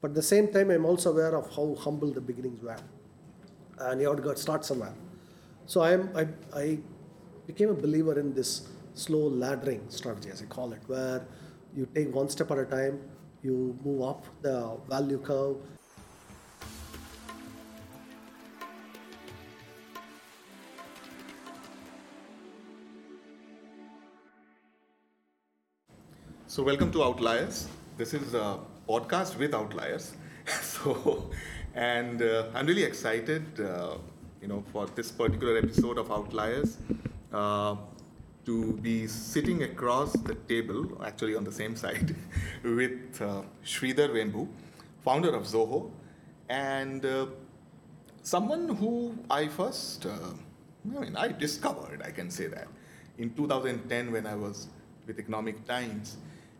But at the same time, I'm also aware of how humble the beginnings were. And you have to start somewhere. So I, am, I, I became a believer in this slow laddering strategy, as I call it, where you take one step at a time, you move up the value curve. So, welcome to Outliers. This is a podcast with Outliers. so, and uh, I'm really excited, uh, you know, for this particular episode of Outliers uh, to be sitting across the table, actually on the same side, with uh, Sridhar Vembu, founder of Zoho, and uh, someone who I first, uh, I mean, I discovered, I can say that, in 2010 when I was with Economic Times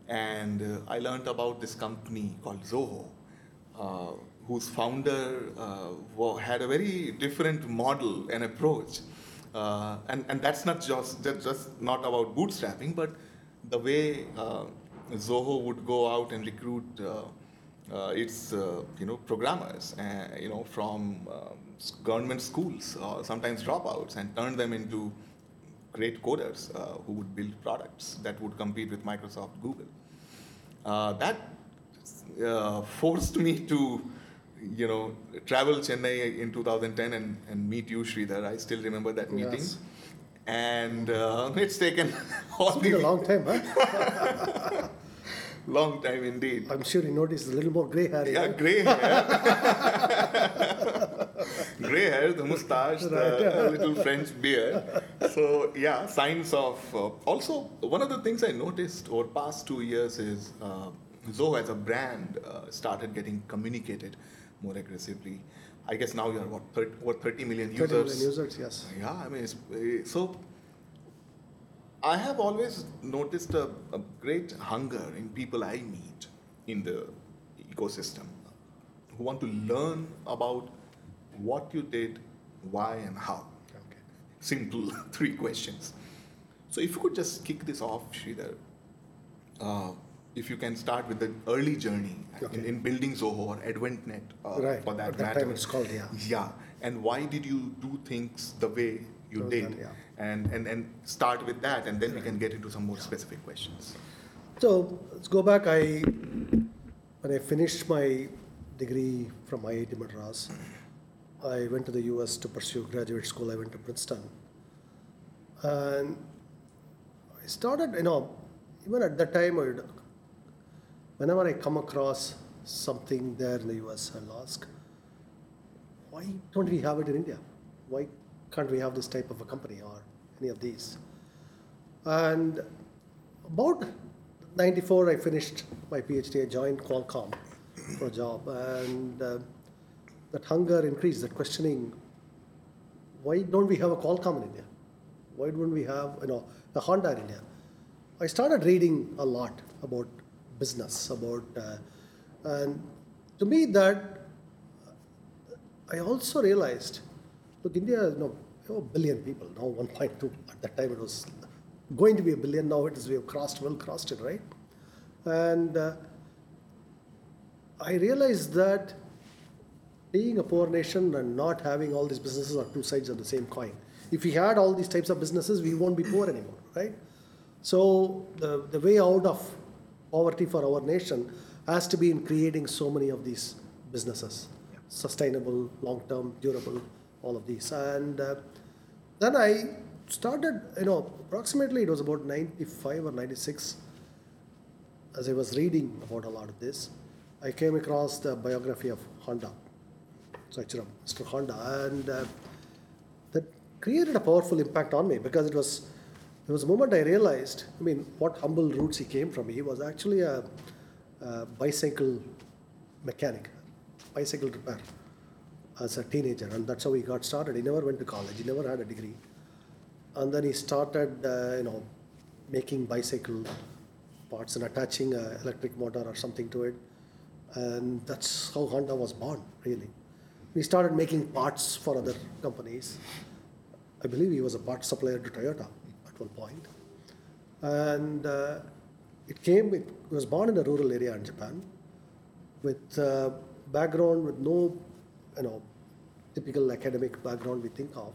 and uh, I learned about this company called Zoho, uh, whose founder uh, had a very different model and approach. Uh, and, and that's not just, just, just not about bootstrapping, but the way uh, Zoho would go out and recruit its you know programmers, you know from um, government schools, sometimes dropouts, and turn them into great coders uh, who would build products that would compete with Microsoft, Google. Uh, that uh, forced me to, you know, travel Chennai in 2010 and, and meet you, Sridhar. I still remember that meeting. Yes. And uh, it's taken all it's been a long time, huh? long time indeed. I'm sure you noticed a little more gray hair. Yeah, gray hair. Gray hair, the mustache, the little French beard. So yeah, signs of. Uh, also, one of the things I noticed over past two years is uh, Zoho as a brand uh, started getting communicated more aggressively. I guess now you are what, 30, what 30 million users. 30 million users, yes. Yeah, I mean, so I have always noticed a, a, great hunger in people I meet in the ecosystem who want to learn about what you did, why, and how. Okay. Simple three questions. So if you could just kick this off, Sridhar, uh, if you can start with the early journey okay. in, in, building Zoho or AdventNet uh, right. for that, At that matter. time it's called, yeah. Yeah. And why did you do things the way you did? Yeah. and, and, and start with that, and then right. we can get into some more yeah. specific questions. So let's go back. I when I finished my degree from IIT Madras, I went to the US to pursue graduate school. I went to Princeton. And I started, you know, even at that time, I'd, whenever I come across something there in the US, I'll ask, why don't we have it in India? Why can't we have this type of a company or any of these? And about 94, I finished my PhD. I joined Qualcomm for a job. And uh, that hunger increased, that questioning, why don't we have a Qualcomm in India? Why don't we have, you know, a Honda in India? I started reading a lot about business, about, uh, and to me that, I also realized, look, India, you know, a billion people, now 1.2, at that time it was going to be a billion, now it is, we have crossed, well crossed it, right? And uh, I realized that being a poor nation and not having all these businesses are two sides of the same coin. If we had all these types of businesses, we won't be poor anymore, right? So the, the way out of poverty for our nation has to be in creating so many of these businesses, yeah. sustainable, long-term, durable, all of these. And uh, then I started, you know, approximately it was about 95 or 96, as I was reading about a lot of this, I came across the biography of Honda Soichiro, Mr. Honda, and uh, that created a powerful impact on me because it was it was a moment I realized. I mean, what humble roots he came from. He was actually a, a bicycle mechanic, bicycle repair as a teenager, and that's how he got started. He never went to college. He never had a degree, and then he started, uh, you know, making bicycle parts and attaching an electric motor or something to it, and that's how Honda was born, really we started making parts for other companies. I believe he was a part supplier to Toyota at one point. And uh, it came, it was born in a rural area in Japan. with uh, background with no, you know, typical academic background we think of,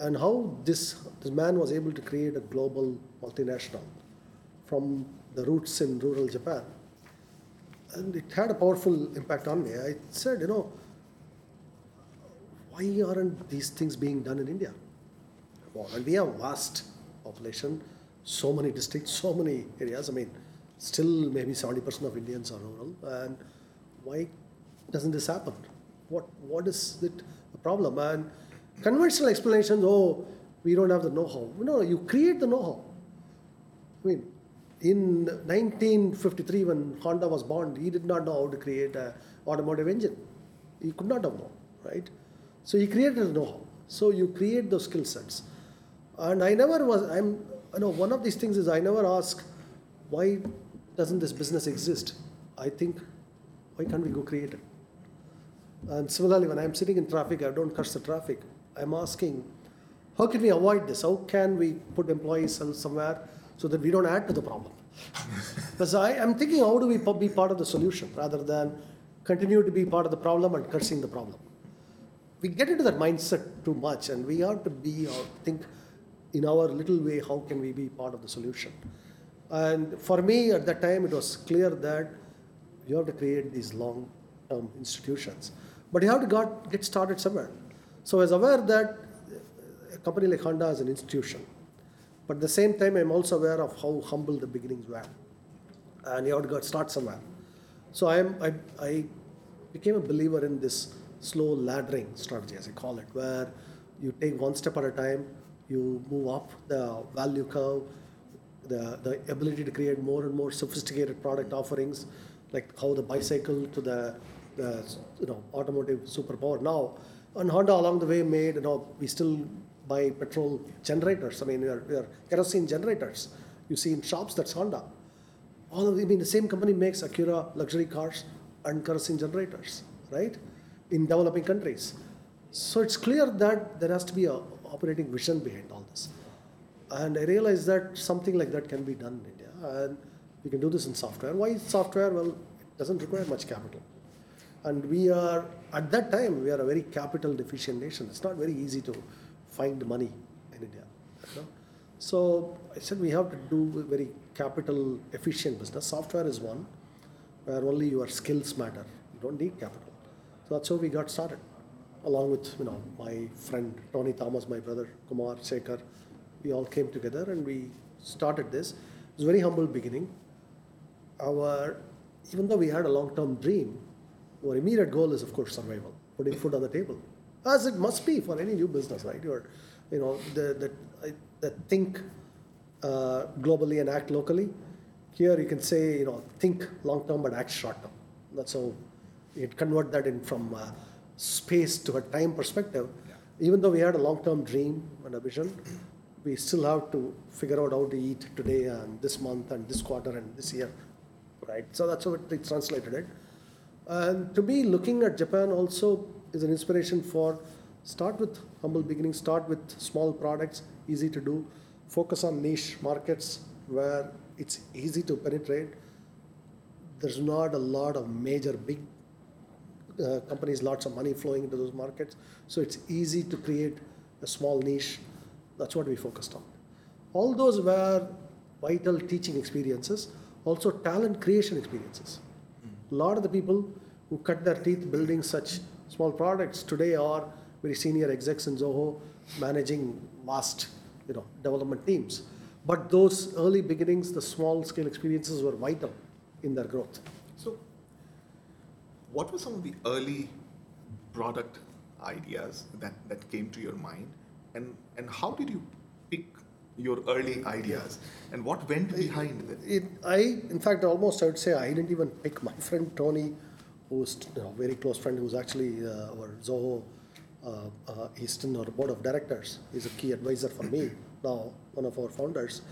and how this this man was able to create a global multinational from the roots in rural Japan, and it had a powerful impact on me. I said, you know, why aren't these things being done in India? Well, and we have vast population, so many districts, so many areas. I mean, still maybe 70% of Indians are rural. And why doesn't this happen? What, what is it the problem? And conventional explanations, oh, we don't have the know-how. No, you create the know-how. I mean, in 1953, when Honda was born, he did not know how to create an automotive engine. He could not have known, right? So he created the know-how. So you create those skill sets. And I never was, I'm, you know, one of these things is I never ask, why doesn't this business exist? I think, why can't we go create it? And similarly, when I'm sitting in traffic, I don't curse the traffic. I'm asking, how can we avoid this? How can we put employees somewhere so that we don't add to the problem? because I, am thinking, how do we be part of the solution rather than continue to be part of the problem and cursing the problem? We get into that mindset too much, and we have to be or think in our little way, how can we be part of the solution? And for me, at that time, it was clear that you have to create these long-term institutions. But you have to got, get started somewhere. So I was aware that a company like Honda is an institution. But at the same time, I'm also aware of how humble the beginnings were. And you have to start somewhere. So I, am, I, I became a believer in this slow laddering strategy, as I call it, where you take one step at a time, you move up the value curve, the, the ability to create more and more sophisticated product offerings, like how the bicycle to the, the you know automotive superpower now. And Honda along the way made you know we still buy petrol generators. I mean we are, we are kerosene generators. You see in shops that's Honda. All of I mean the same company makes Acura luxury cars and kerosene generators, right? In developing countries. So it's clear that there has to be a operating vision behind all this. And I realized that something like that can be done in India, and we can do this in software. Why software? Well, it doesn't require much capital. And we are, at that time, we are a very capital deficient nation. It's not very easy to find money in India. So I said we have to do very capital efficient business. Software is one where only your skills matter. You don't need capital. So that's how we got started along with you know my friend Tony Thomas, my brother Kumar Shekhar, we all came together and we started this. It was a very humble beginning. Our even though we had a long-term dream, our immediate goal is of course survival, putting food on the table, as it must be for any new business, right? You're, you know, the the, the think uh, globally and act locally. Here you can say, you know, think long-term but act short-term. That's how you convert that in from. Uh, space to a time perspective, yeah. even though we had a long-term dream and a vision, we still have to figure out how to eat today and this month and this quarter and this year, right? So that's how it translated it. And to me, looking at Japan also is an inspiration for start with humble beginnings, start with small products, easy to do, focus on niche markets where it's easy to penetrate. There's not a lot of major big uh, companies lots of money flowing into those markets. So it's easy to create a small niche. That's what we focused on. All those were vital teaching experiences, also talent creation experiences. A lot of the people who cut their teeth building such small products today are very senior execs in Zoho managing vast you know, development teams. But those early beginnings, the small scale experiences were vital in their growth. So what were some of the early product ideas that, that came to your mind? And, and how did you pick your early ideas? And what went behind it? it I, in fact, almost I would say I didn't even pick my friend Tony, who's a you know, very close friend, who's actually uh, our Zoho uh, uh, Eastern or board of directors. He's a key advisor for me now, one of our founders.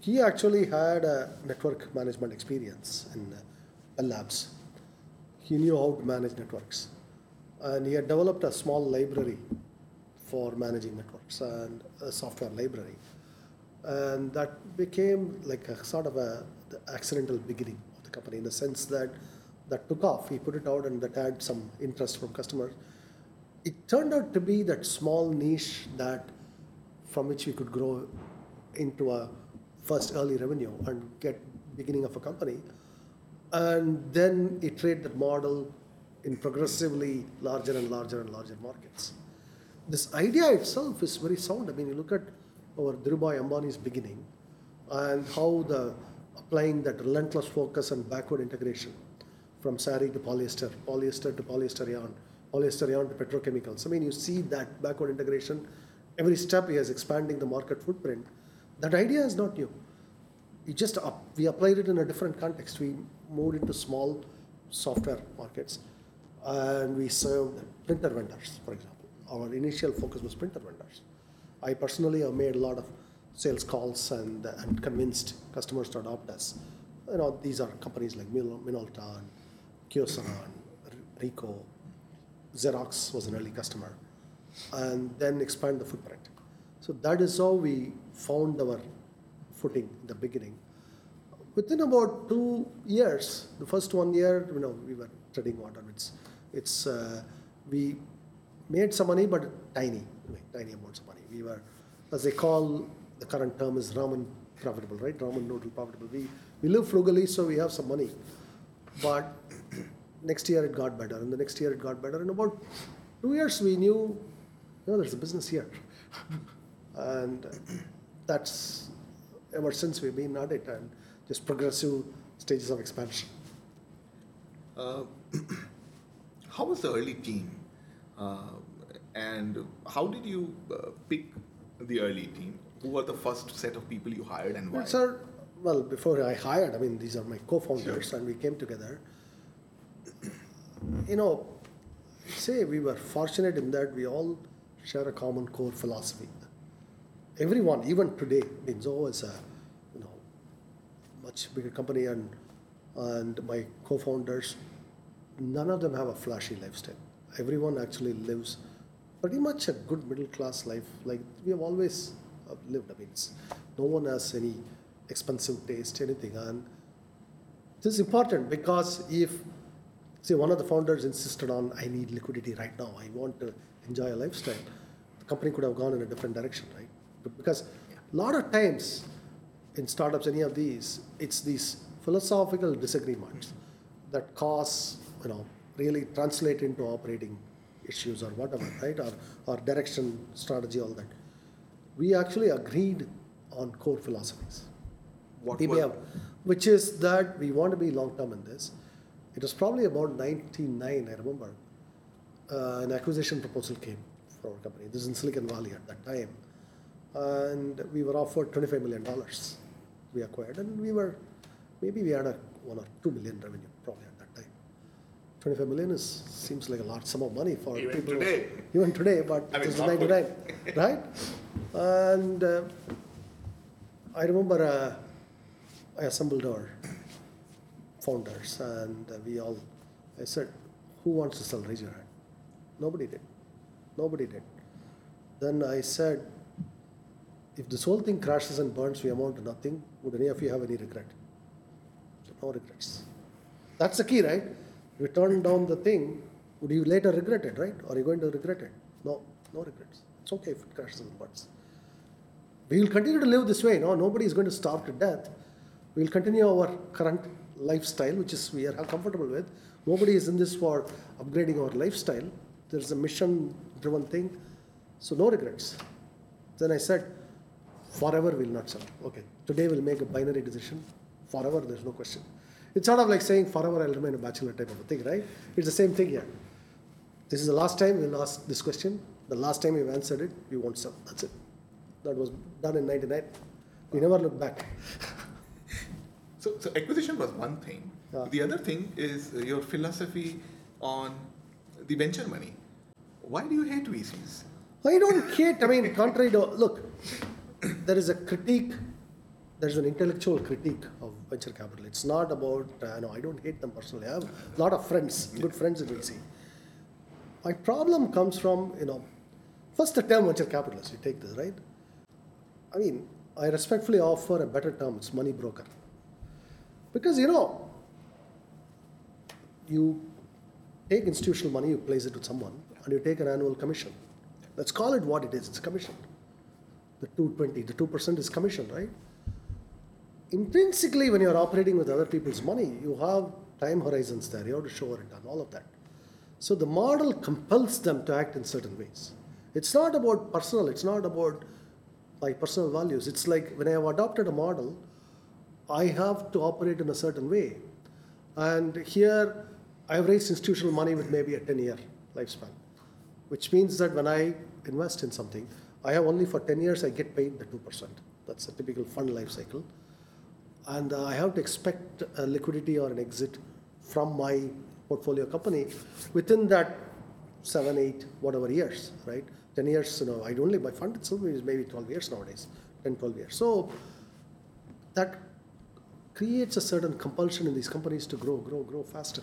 He actually had a network management experience in uh, Bell Labs he knew how to manage networks. And he had developed a small library for managing networks and a software library. And that became like a sort of a accidental beginning of the company in the sense that that took off. He put it out and that had some interest from customers. It turned out to be that small niche that from which we could grow into a first early revenue and get beginning of a company. And then iterate that model in progressively larger and larger and larger markets. This idea itself is very sound. I mean, you look at our Dhirubhai Ambani's beginning and how the applying that relentless focus and backward integration from sari to polyester, polyester to polyester yarn, polyester yarn to petrochemicals. I mean, you see that backward integration. Every step he is expanding the market footprint. That idea is not new. We just up, we applied it in a different context. We moved into small software markets and we served printer vendors, for example. Our initial focus was printer vendors. I personally have made a lot of sales calls and, and convinced customers to adopt us. You know, these are companies like Minolta and Kyocera, Ricoh, Xerox was an early customer, and then expand the footprint. So that is how we found our footing in the beginning. Within about two years, the first one year, you know, we were treading water. It's, it's uh, we made some money, but tiny, tiny amounts of money. We were, as they call the current term is ramen profitable, right? Ramen noodle profitable. We we live frugally, so we have some money. But next year it got better, and the next year it got better. In about two years, we knew, you know, there's a business here, and that's ever since we've been at it, and just progressive stages of expansion. Uh, how was the early team? Uh, and how did you uh, pick the early team? Who were the first set of people you hired and why? Well, sir, well, before I hired, I mean, these are my co-founders, and we came together. You know, say we were fortunate in that we all share a common core philosophy. Everyone, even today, I is a, you know, much bigger company, and and my co-founders, none of them have a flashy lifestyle. Everyone actually lives pretty much a good middle class life, like we have always uh, lived. I mean, no one has any expensive taste, anything. And this is important because if, say, one of the founders insisted on, I need liquidity right now, I want to enjoy a lifestyle, the company could have gone in a different direction, right? Because a lot of times in startups, any of these, it's these philosophical disagreements that cause, you know, really translate into operating issues or whatever, right? Or, or direction, strategy, all that. We actually agreed on core philosophies. What have, which is that we want to be long term in this. It was probably about 99, I remember. Uh, an acquisition proposal came for our company. This is in Silicon Valley at that time. And we were offered $25 million. We acquired, and we were, maybe we had a one or two million revenue probably at that time. 25 million is seems like a large sum of money for Even people. today. Even today, but I mean, it was 99, right? And uh, I remember uh, I assembled our founders and uh, we all, I said, who wants to sell? Raise your hand. Nobody did. Nobody did. Then I said, if this whole thing crashes and burns, we amount to nothing, would any of you have any regret? No regrets. That's the key, right? You turn down the thing, would you later regret it, right? Are you going to regret it? No, no regrets. It's okay if it crashes and burns. We will continue to live this way. No, nobody is going to starve to death. We will continue our current lifestyle, which is we are comfortable with. Nobody is in this for upgrading our lifestyle. There's a mission-driven thing, so no regrets. Then I said, forever we'll not sell. Okay, today we'll make a binary decision. Forever, there's no question. It's sort of like saying forever I'll remain a bachelor type of a thing, right? It's the same thing here. This is the last time we'll ask this question. The last time we've answered it, we won't sell. That's it. That was done in 99. We never look back. So, so acquisition was one thing. Yeah. The other thing is your philosophy on the venture money. Why do you hate VCs? I don't hate, I mean, contrary to, look, there is a critique, there's an intellectual critique of venture capital. It's not about, uh, no, I don't hate them personally. I have a lot of friends, good friends in VC. My problem comes from, you know, first the term venture capitalist, you take this, right? I mean, I respectfully offer a better term, it's money broker. Because, you know, you take institutional money, you place it with someone, and you take an annual commission. Let's call it what it is. It's commission. The 220, the 2% is commission, right? Intrinsically, when you're operating with other people's money, you have time horizons there. You have to show return, all of that. So the model compels them to act in certain ways. It's not about personal, it's not about my personal values. It's like when I have adopted a model, I have to operate in a certain way. And here, I've raised institutional money with maybe a 10 year lifespan, which means that when I invest in something, I have only for 10 years, I get paid the 2%. That's a typical fund life cycle. And uh, I have to expect a liquidity or an exit from my portfolio company within that seven, eight, whatever years, right? 10 years, you know, I do only, my fund itself is maybe 12 years nowadays, 10, 12 years. So that creates a certain compulsion in these companies to grow, grow, grow faster.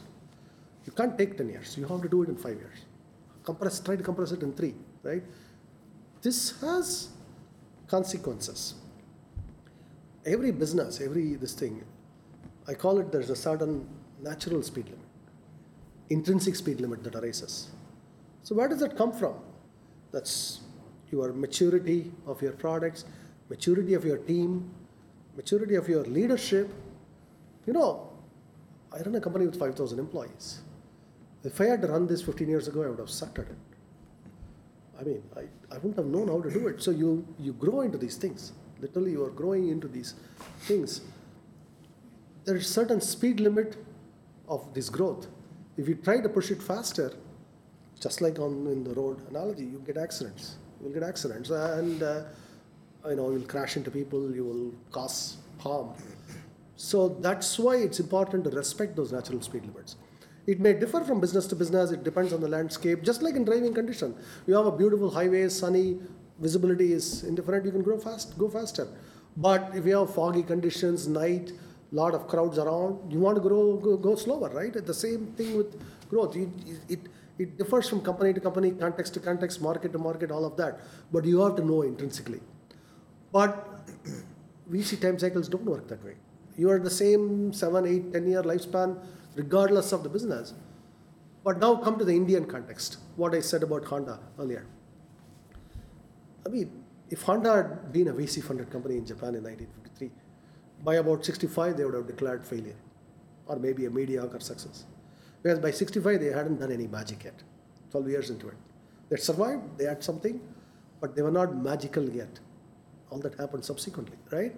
You can't take 10 years, you have to do it in five years. Compress, try to compress it in three, right? This has consequences. Every business, every this thing, I call it there's a certain natural speed limit, intrinsic speed limit that arises. So where does that come from? That's your maturity of your products, maturity of your team, maturity of your leadership. You know, I run a company with 5,000 employees. If I had run this 15 years ago, I would have sucked at it. I mean, I, I wouldn't have known how to do it. So you, you grow into these things. Literally, you are growing into these things. There is certain speed limit of this growth. If you try to push it faster, just like on in the road analogy, you get accidents. You will get accidents, and uh, you know you'll crash into people. You will cause harm. So that's why it's important to respect those natural speed limits. It may differ from business to business. It depends on the landscape. Just like in driving condition, you have a beautiful highway, sunny, visibility is indifferent. You can grow fast, go faster. But if you have foggy conditions, night, lot of crowds around, you want to grow, go, go slower, right? The same thing with growth. You, it, it differs from company to company, context to context, market to market, all of that. But you have to know intrinsically. But VC time cycles don't work that way. You are the same seven, eight, ten year lifespan, regardless of the business. But now come to the Indian context. What I said about Honda earlier. I mean, if Honda had been a VC funded company in Japan in 1953, by about 65 they would have declared failure, or maybe a mediocre success. Because by 65 they hadn't done any magic yet. 12 years into it, they survived. They had something, but they were not magical yet. All that happened subsequently, right?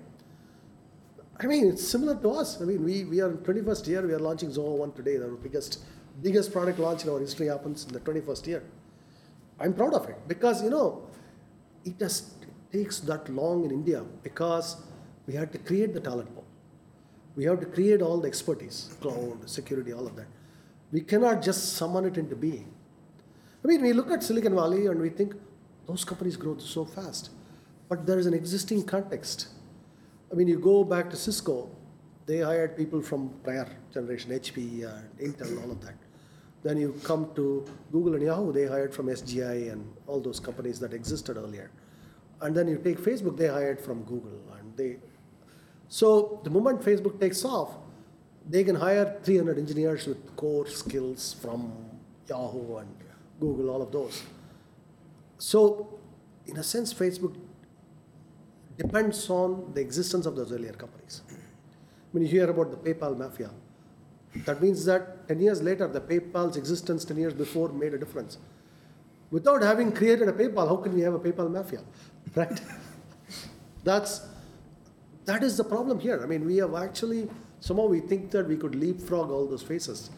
I mean, it's similar to us. I mean, we, we are in 21st year, we are launching Zoho One today. Our biggest, biggest product launch in our history happens in the 21st year. I'm proud of it because, you know, it just takes that long in India because we had to create the talent pool. We have to create all the expertise, cloud, security, all of that. We cannot just summon it into being. I mean, we look at Silicon Valley and we think those companies grow so fast, but there is an existing context I mean, you go back to Cisco, they hired people from prior generation, HP, uh, Intel, all of that. Then you come to Google and Yahoo, they hired from SGI and all those companies that existed earlier. And then you take Facebook, they hired from Google. And they, so the moment Facebook takes off, they can hire 300 engineers with core skills from Yahoo and Google, all of those. So, in a sense, Facebook depends on the existence of those earlier companies. When you hear about the PayPal mafia, that means that 10 years later, the PayPal's existence 10 years before made a difference. Without having created a PayPal, how can we have a PayPal mafia? Right? That's that is the problem here. I mean, we have actually somehow we think that we could leapfrog all those phases.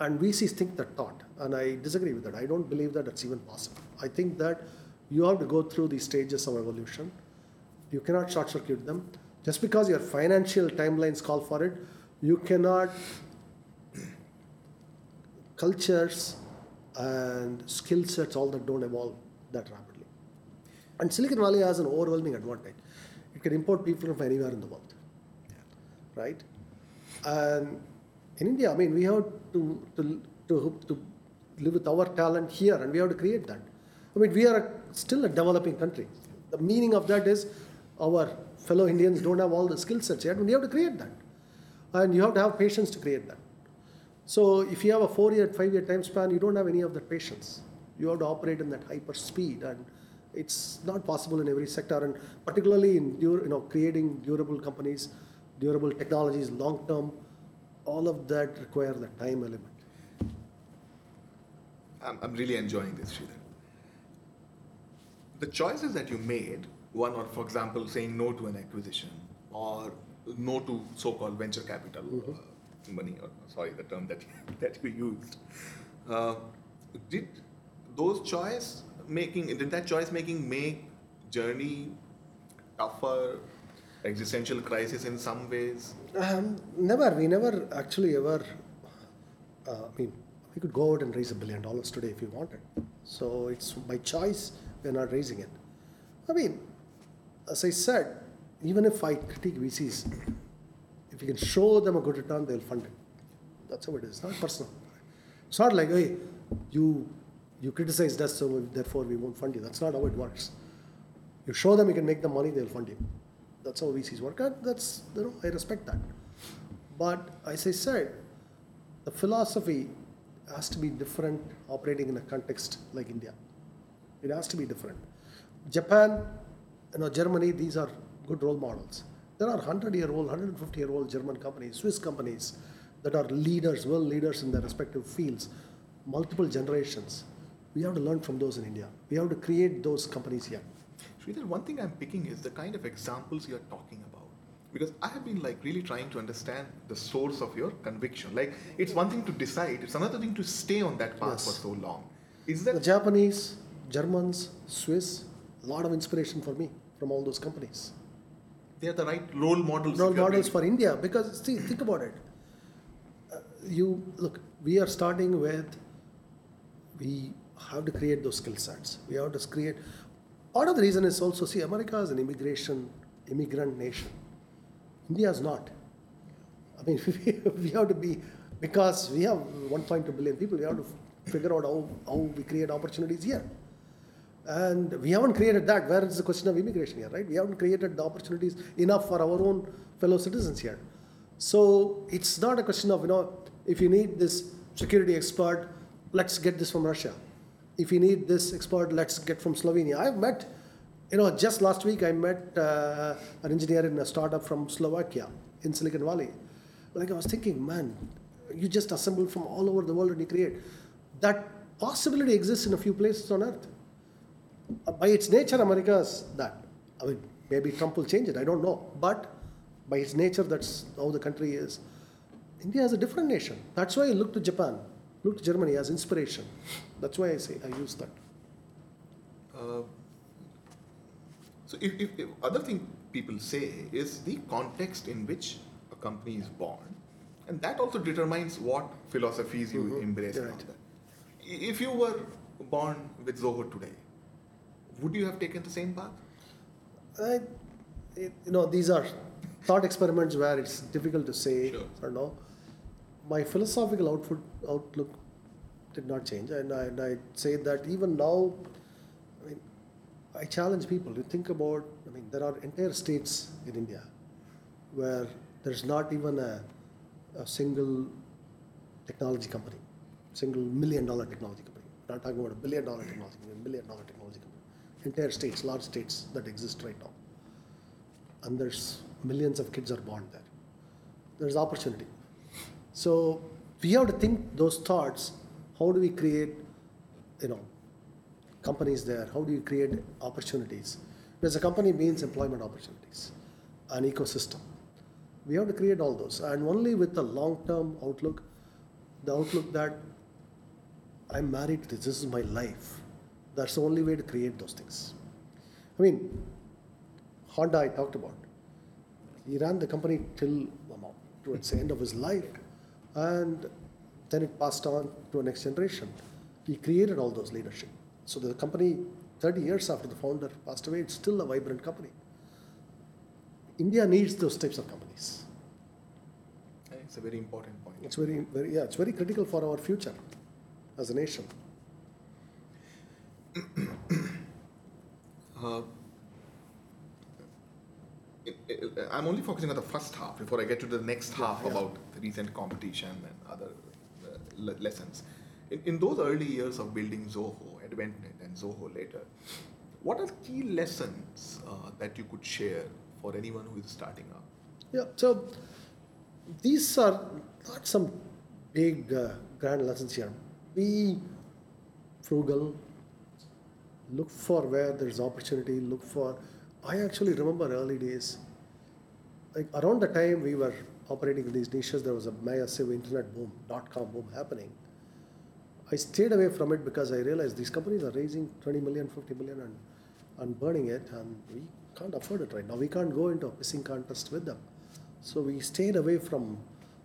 And VCs think that thought. And I disagree with that. I don't believe that that's even possible. I think that you have to go through these stages of evolution you cannot short circuit them. Just because your financial timelines call for it, you cannot cultures and skill sets all that don't evolve that rapidly. And Silicon Valley has an overwhelming advantage. It can import people from anywhere in the world. Right? And in India, I mean, we have to, to, to, to live with our talent here and we have to create that. I mean, we are still a developing country. The meaning of that is our fellow Indians don't have all the skill sets yet, and you have to create that. And you have to have patience to create that. So if you have a four-year, five-year time span, you don't have any of that patience. You have to operate in that hyper speed, and it's not possible in every sector, and particularly in you know creating durable companies, durable technologies, long term. All of that require the time element. I'm, I'm really enjoying this, Sridhar. The choices that you made, one, or for example, saying no to an acquisition or no to so-called venture capital uh, money, or sorry, the term that that you used. Uh, did those choice making did that choice making make journey tougher, existential crisis in some ways? Um, never, we never actually ever. Uh, I mean, we could go out and raise a billion dollars today if we wanted. So it's by choice. We're not raising it. I mean, as I said, even if I critique VCs, if you can show them a good return, they'll fund it. That's how it is. Not personal. It's not like, hey, you you criticized us, so therefore we won't fund you. That's not how it works. You show them you can make the money, they'll fund you. That's how VCs work. And that's you know I respect that. But as I said, the philosophy has to be different operating in a context like India. It has to be different. Japan, you know, Germany, these are good role models. There are 100 year old, 150 year old German companies, Swiss companies that are leaders, world leaders in their respective fields, multiple generations. We have to learn from those in India. We have to create those companies here. Sridhar, one thing I'm picking is the kind of examples you're talking about. Because I have been like really trying to understand the source of your conviction. Like it's one thing to decide, it's another thing to stay on that path Yes. for so long. Is that The that Japanese, Germans, Swiss, a lot of inspiration for me from all those companies. they're the right role models? role models for India because see, think about it. Uh, you look, we are starting with we have to create those skill sets. We have to create. Part of the reason is also see, America is an immigration immigrant nation. India is not. I mean, we have to be because we have 1.2 billion people. We have to figure out how, how we create opportunities here. And we haven't created that. Where is the question of immigration here, right? We haven't created the opportunities enough for our own fellow citizens here. So it's not a question of, you know, if you need this security expert, let's get this from Russia. If you need this expert, let's get from Slovenia. I've met, you know, just last week I met uh, an engineer in a startup from Slovakia in Silicon Valley. Like I was thinking, man, you just assemble from all over the world and you create. That possibility exists in a few places on earth. Uh, by its nature, America is that. I mean, maybe Trump will change it. I don't know. But by its nature, that's how the country is. India is a different nation. That's why I look to Japan, look to Germany as inspiration. That's why I say I use that. Uh, so if, if, if other thing people say is the context in which a company is born, and that also determines what philosophies you Mhm. embrace. You're and all right. that. If you were born with Zoho today, would you have taken the same path? I, it, you know, these are thought experiments where it's difficult to say Sure. or no. My philosophical output, outlook did not change, and I, and I say that even now, I mean, I challenge people to think about. I mean, there are entire states in India where there's not even a, a single technology company, single million dollar technology company. We're not talking about a billion dollar technology company, a million dollar technology company. Entire states, large states that exist right now. And there's millions of kids are born there. There's opportunity. So we have to think those thoughts. How do we create, you know, companies there? How do you create opportunities? Because a company means employment opportunities, an ecosystem. We have to create all those, and only with the long-term outlook, the outlook that I'm married to this. This is my life. That's the only way to create those things. I mean, Honda I talked about. He ran the company till towards the end of his life, and then it passed on to a next generation. He created all those leadership. So the company, 30 years after the founder passed away, it's still a vibrant company. India needs those types of companies. It's a very important point. It's very, very, yeah, it's very critical for our future as a nation. Uh, it- it- I'm only focusing on the first half before I get to the next half yeah. about the recent competition and other le- lessons. In, in those early years of building Zoho, AdventNet, and Zoho later, what are key lessons uh, that you could share for anyone who is starting up? Yeah, so these are not some big uh, grand lessons here. Be frugal, look for where there's opportunity, look for. I actually remember early days, like around the time we were operating in these niches, there was a massive internet boom, dot com boom happening. I stayed away from it because I realized these companies are raising 20 million, 50 million and, and burning it, and we can't afford it right now. We can't go into a pissing contest with them. So we stayed away from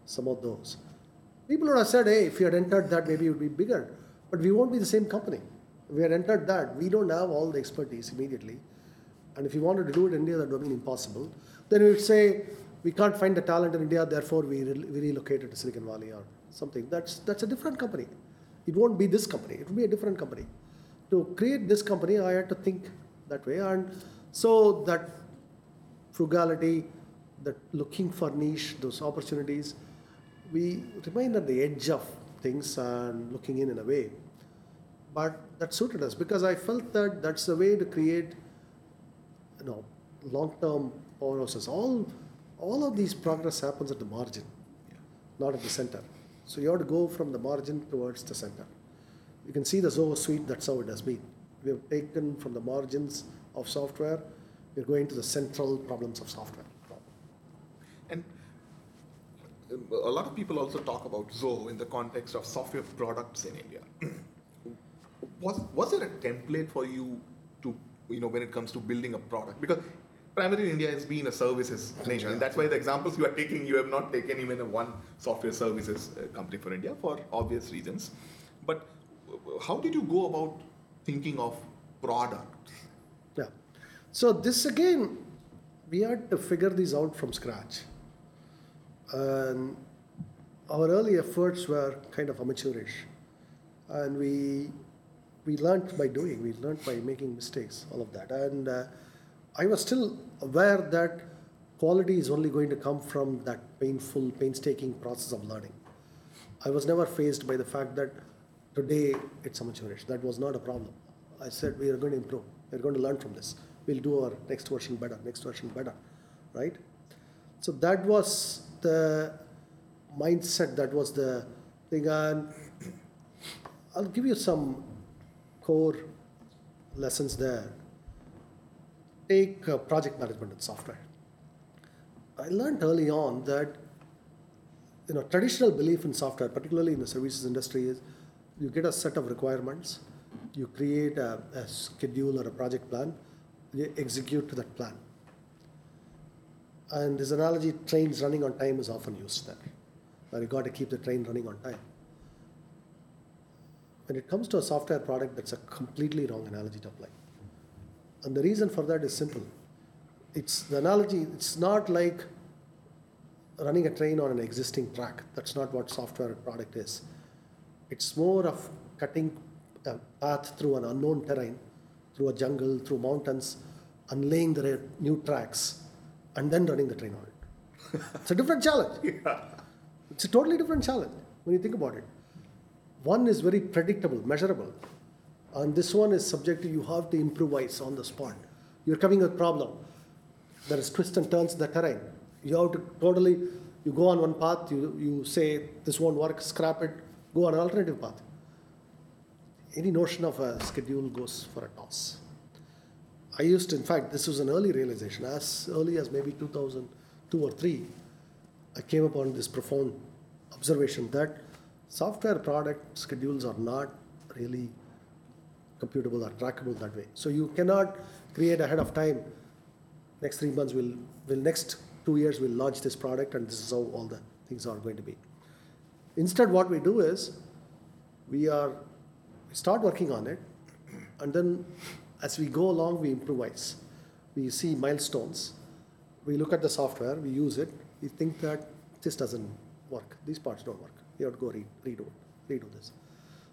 some of those. People would have said, hey, if you had entered that, maybe it would be bigger. But we won't be the same company. We had entered that, we don't have all the expertise immediately. And if you wanted to do it in India, that would have been impossible. Then we would say, we can't find the talent in India, therefore we, re- we relocated to Silicon Valley or something. That's, that's a different company. It won't be this company, it will be a different company. To create this company, I had to think that way. And so that frugality, that looking for niche, those opportunities, we remain at the edge of things and looking in in a way. But that suited us because I felt that that's the way to create, you know, long-term powerhouses. All, all of these progress happens at the margin, not at the center. So you have to go from the margin towards the center. You can see the Zoho suite, that's how it has been. We have taken from the margins of software, we're going to the central problems of software. And uh, a lot of people also talk about Zoho in the context of software products in India. Was was there a template for you to you know when it comes to building a product because primarily India has been a services nation and that's why the examples you are taking you have not taken even a one software services uh, company for India for obvious reasons but how did you go about thinking of products Yeah. So this again, we had to figure these out from scratch. And our early efforts were kind of amateurish. And we, we learned by doing, we learned by making mistakes, all of that. And uh, I was still aware that quality is only going to come from that painful, painstaking process of learning. I was never faced by the fact that today it's amateurish. That was not a problem. I said we are going to improve. We're going to learn from this. We'll do our next version better, next version better, right? So that was the mindset. That was the thing. And I'll give you some core lessons there. Take uh, project management and software. I learned early on that you know traditional belief in software, particularly in the services industry, is you get a set of requirements, you create a, a schedule or a project plan, you execute to that plan. And this analogy, trains running on time, is often used there. Where you got to keep the train running on time. When it comes to a software product, that's a completely wrong analogy to apply. And the reason for that is simple. It's the analogy, it's not like running a train on an existing track. That's not what software product is. It's more of cutting a path through an unknown terrain, through a jungle, through mountains, and laying the new tracks, and then running the train on it. it's a different challenge. It's a totally different challenge when you think about it. One is very predictable, measurable, and this one is subject to you have to improvise on the spot. You're coming with problem. There is twists and turns in the terrain. You have to totally, you go on one path, you, you say this won't work, scrap it, go on an alternative path. Any notion of a schedule goes for a toss. I used to, in fact, this was an early realization. As early as maybe 2002 or 3, I came upon this profound observation that software product schedules are not really computable or trackable that way. So you cannot create ahead of time. Next three months, will will next two years, we'll launch this product, and this is how all the things are going to be. Instead, what we do is we are we start working on it, and then as we go along, we improvise. We see milestones. We look at the software, we use it. We think that this doesn't work. These parts don't work. You have to go re- redo it, redo this.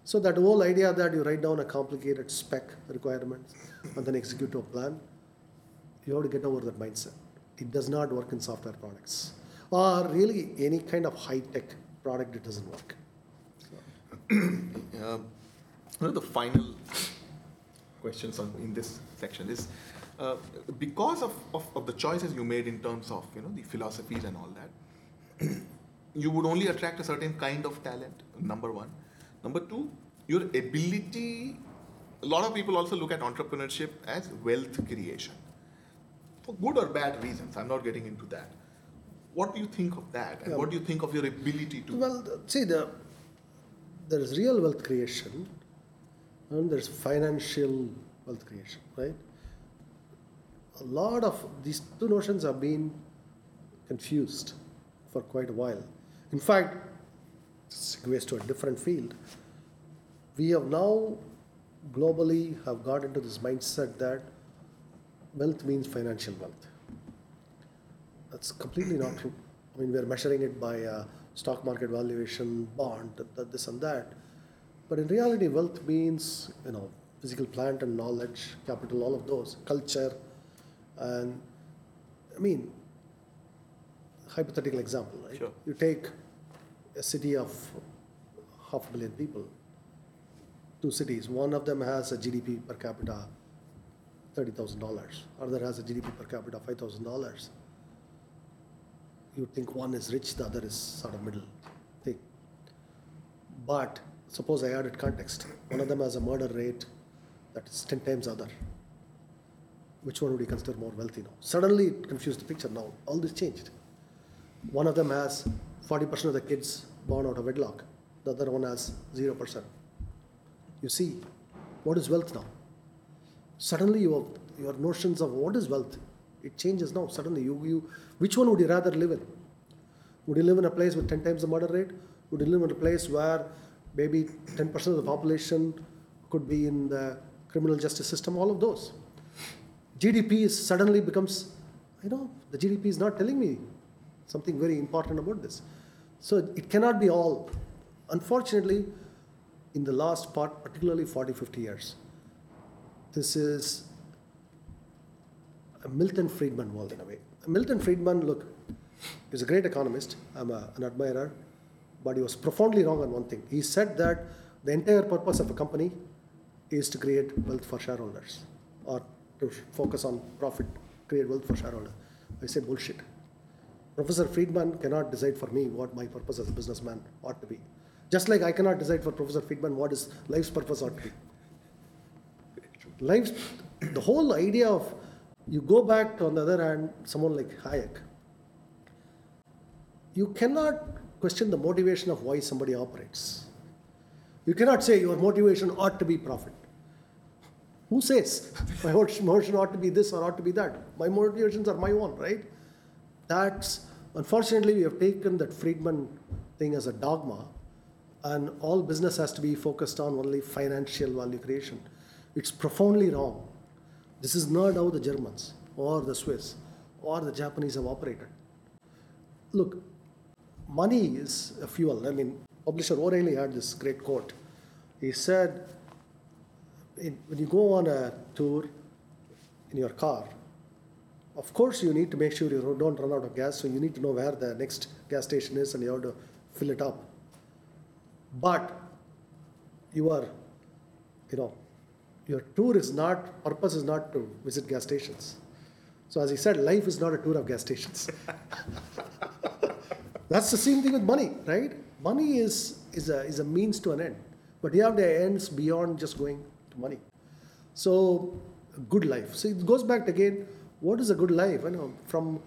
So that whole idea that you write down a complicated spec requirements and then execute a plan, you have to get over that mindset. It does not work in software products or really any kind of high tech product. It doesn't work. uh, one of the final questions on, in this section is uh, because of, of, of the choices you made in terms of you know the philosophies and all that you would only attract a certain kind of talent number one number two your ability a lot of people also look at entrepreneurship as wealth creation for good or bad reasons i'm not getting into that what do you think of that and Yeah. what do you think of your ability to Well, see, the, there is real wealth creation and there's financial wealth creation, right? A lot of these two notions have been confused for quite a while. In fact, segues to a different field. We have now globally have got into this mindset that wealth means financial wealth. That's completely not true. I mean, we're measuring it by uh, stock market valuation, bond, th- th- this and that. But in reality, wealth means, you know, physical plant and knowledge, capital, all of those, culture. And I mean, hypothetical example, right? Sure. You take a city of half a million people, two cities. One of them has a GDP per capita $30,000, other has a GDP per capita $5,000 you think one is rich, the other is sort of middle thing. But suppose I added context. One of them has a murder rate that is 10 times other. Which one would you consider more wealthy now? Suddenly it confused the picture now. All this changed. One of them has 40% of the kids born out of wedlock. The other one has 0%. You see, what is wealth now? Suddenly your, your notions of what is wealth, it changes now. Suddenly you, you, which one would you rather live in? Would you live in a place with 10 times the murder rate? Would you live in a place where maybe 10% of the population could be in the criminal justice system? All of those. GDP suddenly becomes, you know, the GDP is not telling me something very important about this. So it cannot be all. Unfortunately, in the last part, particularly 40, 50 years, this is a Milton Friedman world in a way. Milton Friedman, look, he's a great economist. I'm a, an admirer, but he was profoundly wrong on one thing. He said that the entire purpose of a company is to create wealth for shareholders or to focus on profit, create wealth for shareholders. I say bullshit. Professor Friedman cannot decide for me what my purpose as a businessman ought to be. Just like I cannot decide for Professor Friedman what his life's purpose ought to be. Life's, the whole idea of you go back to, on the other hand, someone like Hayek. You cannot question the motivation of why somebody operates. You cannot say your motivation ought to be profit. Who says my motivation ought to be this or ought to be that? My motivations are my own, right? That's unfortunately we have taken that Friedman thing as a dogma, and all business has to be focused on only financial value creation. It's profoundly wrong. This is not how the Germans or the Swiss or the Japanese have operated. Look, money is a fuel. I mean, publisher O'Reilly had this great quote. He said, when you go on a tour in your car, of course you need to make sure you don't run out of gas, so you need to know where the next gas station is and you have to fill it up. But you are, you know, your tour is not, purpose is not to visit gas stations. So as he said, life is not a tour of gas stations. That's the same thing with money, right? Money is, is, a, is a means to an end. But you have the ends beyond just going to money. So, good life. So it goes back again, what is a good life? You know from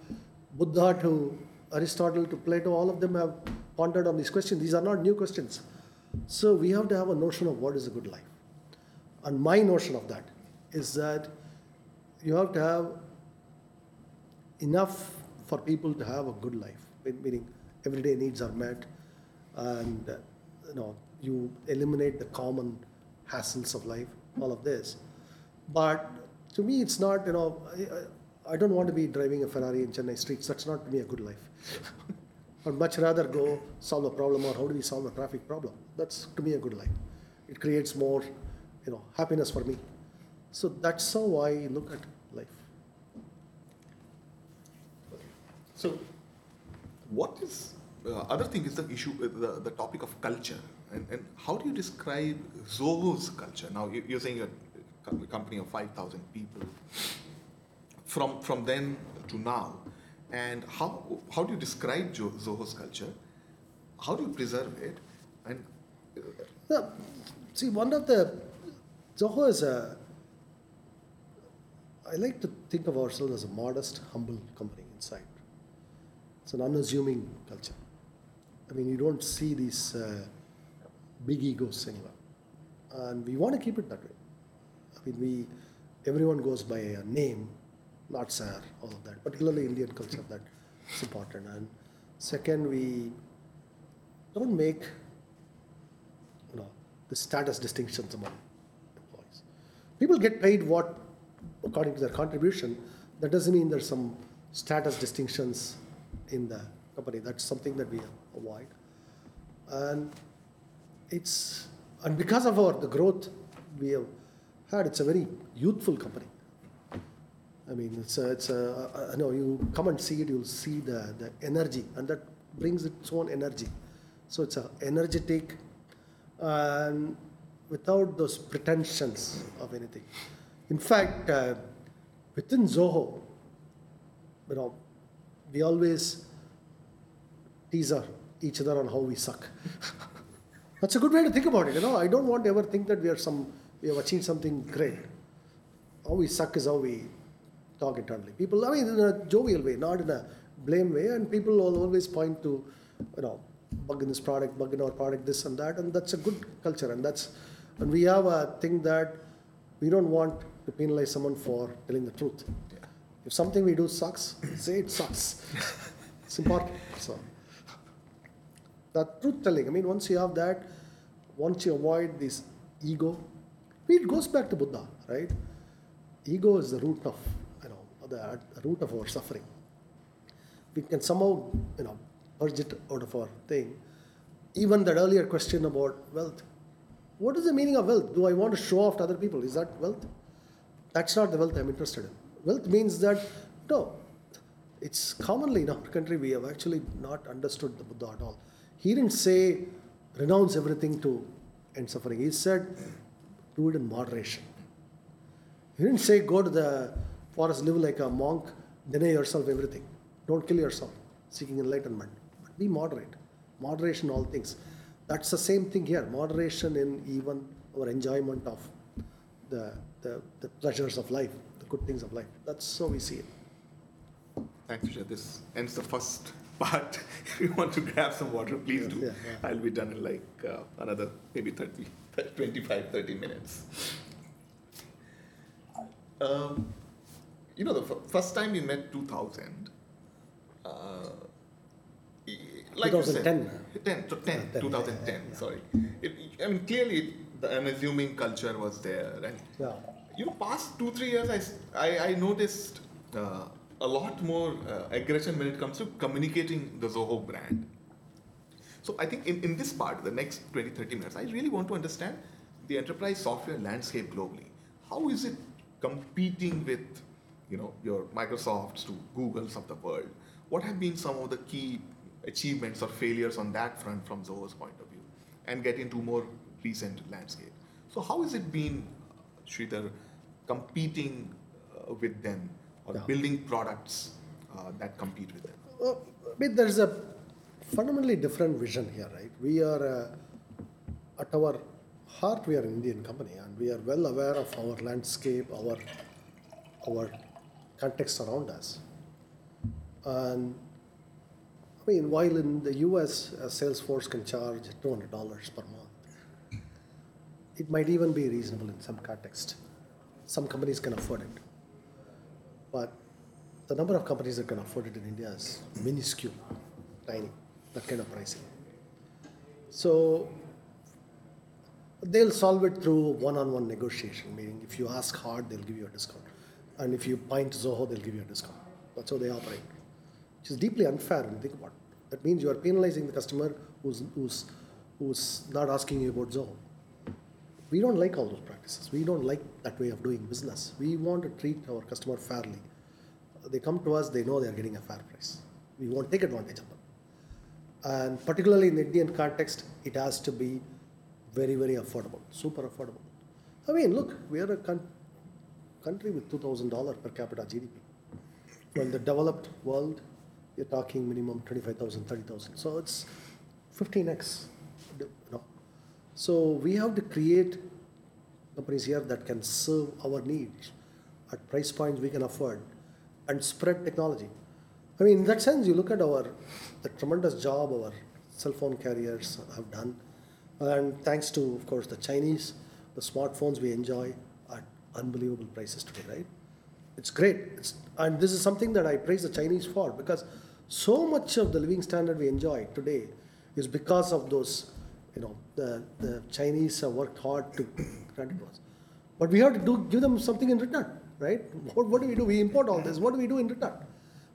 Buddha to Aristotle to Plato, all of them have pondered on these questions. These are not new questions. So we have to have a notion of what is a good life. And my notion of that is that you have to have enough for people to have a good life, meaning everyday needs are met, and uh, you know you eliminate the common hassles of life, all of this. But to me, it's not. You know, I, don't want to be driving a Ferrari in Chennai streets. That's not to me a good life. I'd much rather go solve a problem or how do we solve a traffic problem. That's to me a good life. It creates more, you know, happiness for me. So that's how I look at life. So, what is uh, other thing is the issue, uh, the, the topic of culture, And, and how do you describe Zoho's culture? Now, you- you're saying you're a company of 5,000 people. From, from then to now, and how, how do you describe Zoho's culture? How do you preserve it? And uh, see, one of the Zoho is a. I like to think of ourselves as a modest, humble company inside. It's an unassuming culture. I mean, you don't see these uh, big egos anywhere, and we want to keep it that way. I mean, we everyone goes by a name, not sir, all of that. Particularly Indian culture, that is important. And second, we don't make you know, the status distinctions among employees. People get paid what, according to their contribution, that doesn't mean there's some status distinctions in the company. That's something that we avoid. And it's, and because of our, the growth we have had, it's a very youthful company. I mean, it's a, it's a, I know you come and see it, you'll see the, the energy, and that brings its own energy. So it's a energetic, and without those pretensions of anything. In fact, uh, within Zoho, you know, we always tease each other on how we suck. That's a good way to think about it. You know, I don't want to ever think that we are some, we have achieved something great. How we suck is how we talk internally. People, I mean, in a jovial way, not in a blame way, and people will always point to, you know, bug in this product, bug in our product, this and that, and that's a good culture, and that's, and we have a thing that we don't want to penalize someone for telling the truth. If something we do sucks, say it sucks. it's important. So that truth telling. I mean, once you have that, once you avoid this ego, it goes back to Buddha, right? Ego is the root of, the root of our suffering. We can somehow, you know, purge it out of our thing. Even that earlier question about wealth. What is the meaning of wealth? Do I want to show off to other people? Is that wealth? That's not the wealth I'm interested in. Wealth means that, no, it's commonly in our country we have actually not understood the Buddha at all. He didn't say renounce everything to end suffering. He said do it in moderation. He didn't say go to the forest, live like a monk, deny yourself everything. Don't kill yourself, seeking enlightenment. But be moderate. Moderation, in all things. That's the same thing here. Moderation in even our enjoyment of the, the, the pleasures of life, the good things of life. That's how we see it. Thanks, Vijay. This ends the first part. if you want to grab some water, please do. Yeah, yeah. I'll be done in like uh, another maybe 30, 25, 30 minutes. Um, you know, the f- first time we met 2000, uh, like you said- 2010. 10, so 10, Yeah, 10, 2010, yeah, sorry. It, I mean, clearly the unassuming culture was there. And Yeah. you know, past two, three years, I I noticed uh, a lot more uh, aggression when it comes to communicating the Zoho brand. So I think in, in this part, the next 20, 30 minutes, I really want to understand the enterprise software landscape globally. How is it competing with, you know, your Microsofts to Googles of the world? What have been some of the key achievements or failures on that front from Zoho's point of view? And get into more recent landscape. So how has it been, Sridhar, competing uh, with them or Yeah. building products uh, that compete with them? Well, I mean, there's a fundamentally different vision here, right? We are, uh, at our heart, we are an Indian company, and we are well aware of our landscape, our our context around us. And I mean, while in the U.S. a Salesforce can charge two hundred dollars per month, it might even be reasonable in some context. Some companies can afford it, but the number of companies that can afford it in India is minuscule, tiny, that kind of pricing. So they'll solve it through one-on-one negotiation, meaning if you ask hard, they'll give you a discount. And if you point Zoho, they'll give you a discount. That's how they operate, which is deeply unfair when you think about it. That means you are penalizing the customer who's, who's, who's not asking you about Zoho. We don't like all those practices. We don't like that way of doing business. We want to treat our customer fairly. They come to us, they know they are getting a fair price. We won't take advantage of them. And particularly in the Indian context, it has to be very, very affordable, super affordable. I mean, look, we are a coun- country with $2,000 per capita GDP. Well, the developed world, you're talking minimum 25,000, 30,000. So it's 15x. You know. So we have to create companies here that can serve our needs at price points we can afford and spread technology. I mean, in that sense, you look at our the tremendous job our cell phone carriers have done, and thanks to, of course, the Chinese, the smartphones we enjoy unbelievable prices today, right? It's great, it's, and this is something that I praise the Chinese for because so much of the living standard we enjoy today is because of those, you know, the, the Chinese have worked hard to grant it. But we have to do, give them something in return, right? What, what do we do? We import all this. What do we do in return?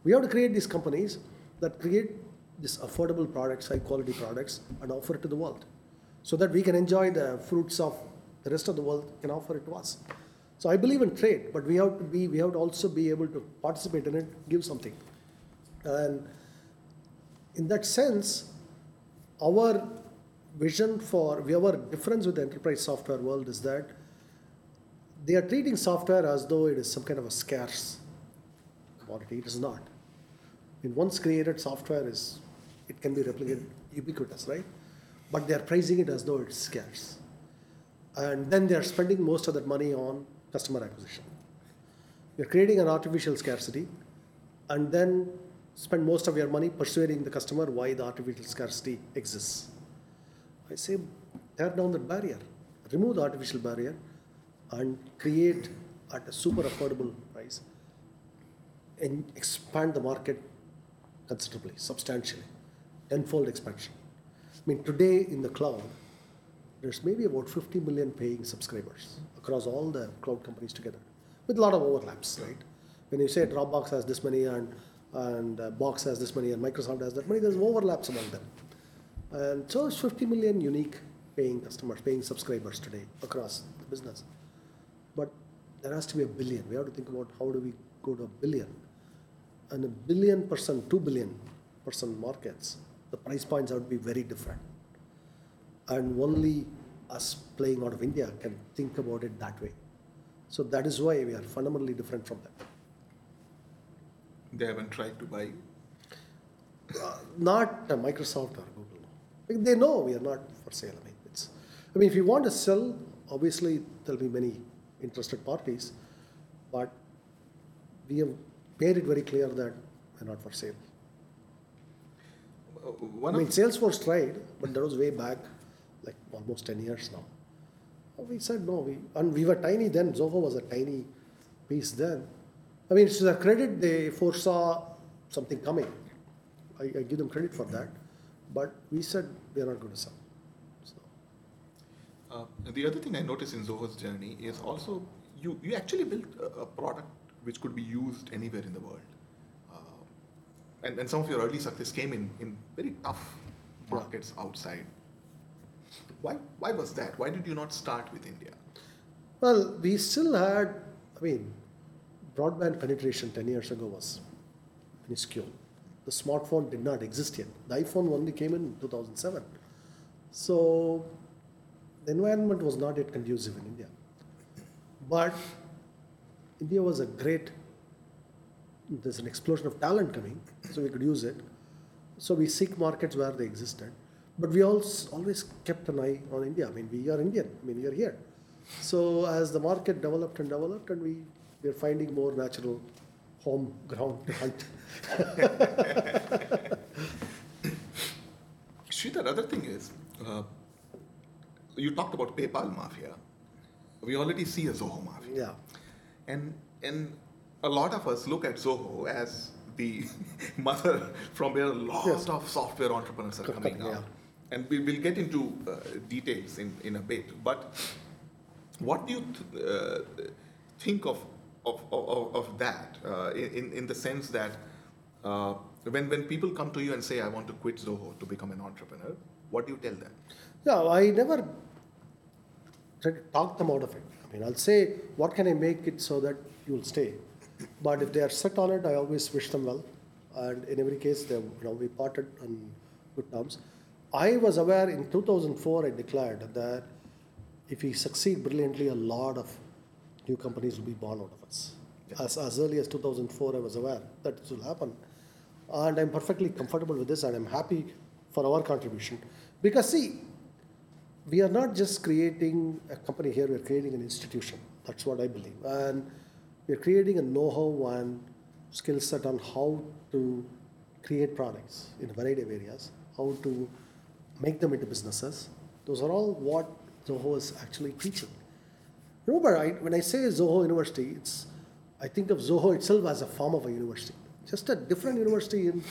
We have to create these companies that create these affordable products, high quality products, and offer it to the world, so that we can enjoy the fruits of the rest of the world can offer it to us. So I believe in trade, but we have to be, we have to also be able to participate in it, give something, and in that sense, our vision for our difference with the enterprise software world is that they are treating software as though it is some kind of a scarce commodity. It is not. In once created software is it can be replicated ubiquitous, right? But they are pricing it as though it's scarce. And then they are spending most of that money on customer acquisition. You're creating an artificial scarcity and then spend most of your money persuading the customer why the artificial scarcity exists. I say tear down that barrier, remove the artificial barrier, and create at a super affordable price and expand the market considerably, substantially, tenfold expansion. I mean, today in the cloud, there's maybe about 50 million paying subscribers across all the cloud companies together, with a lot of overlaps, right? When you say Dropbox has this many and and uh, Box has this many and Microsoft has that many, there's overlaps among them. And so it's 50 million unique paying customers, paying subscribers today across the business. But there has to be a billion. We have to think about how do we go to a billion. And a billion person, two billion person markets, the price points have to be very different. And only us playing out of India can think about it that way. So that is why we are fundamentally different from them. They haven't tried to buy you. Uh, not uh, Microsoft or Google. Like, They know we are not for sale. I mean, it's. I mean, if you want to sell, obviously there'll be many interested parties, but we have made it very clear that we're not for sale. Uh, One I mean, Salesforce tried, but that was way back, like almost ten years now. Uh, We said no. We and we were tiny then. Zoho was a tiny piece then. I mean, it's a credit they foresaw something coming. I, I give them credit for that, but we said we are not going to sell. So, Uh, the other thing I noticed in Zoho's journey is also you, you actually built a, a product which could be used anywhere in the world. Uh, and, and some of your early success came in, in very tough markets outside. Why, why was that? Why did you not start with India? well, we still had. I mean, broadband penetration ten years ago was minuscule. The smartphone did not exist yet. The iPhone only came in 2007. So the environment was not yet conducive in India. But India was a great, there's an explosion of talent coming, so we could use it. So we seek markets where they existed. But we also always kept an eye on India. I mean, we are Indian, I mean, we are here. So as the market developed and developed, and we, we are finding more natural home ground to hunt. Sridhar, other thing is, uh, you talked about PayPal mafia. We already see a Zoho mafia. Yeah. And and a lot of us look at Zoho as the mother from where a lot Yes. of software entrepreneurs are Co- coming coming, out. And we will get into uh, details in, in a bit. But what do you th- uh, think of, of, of, of that uh, in, in the sense that when, when people come to you and say, I want to quit Zoho to become an entrepreneur, what do you tell them? Yeah, I never try to talk them out of it. I mean, I'll say, what can I make it so that you'll stay? But if they are set on it, I always wish them well. And in every case, they, you know, we parted on good terms. I was aware in 2004, I declared that if we succeed brilliantly, a lot of new companies will be born out of us. As, as early as 2004, I was aware that this will happen. And I'm perfectly comfortable with this and I'm happy for our contribution. Because, see, we are not just creating a company here, we're creating an institution. That's what I believe. And we're creating a know how and skill set on how to create products in a variety of areas, how to make them into businesses. Those are all what Zoho is actually teaching. Remember, I, when I say Zoho University, it's I think of Zoho itself as a form of a university, just a different university in,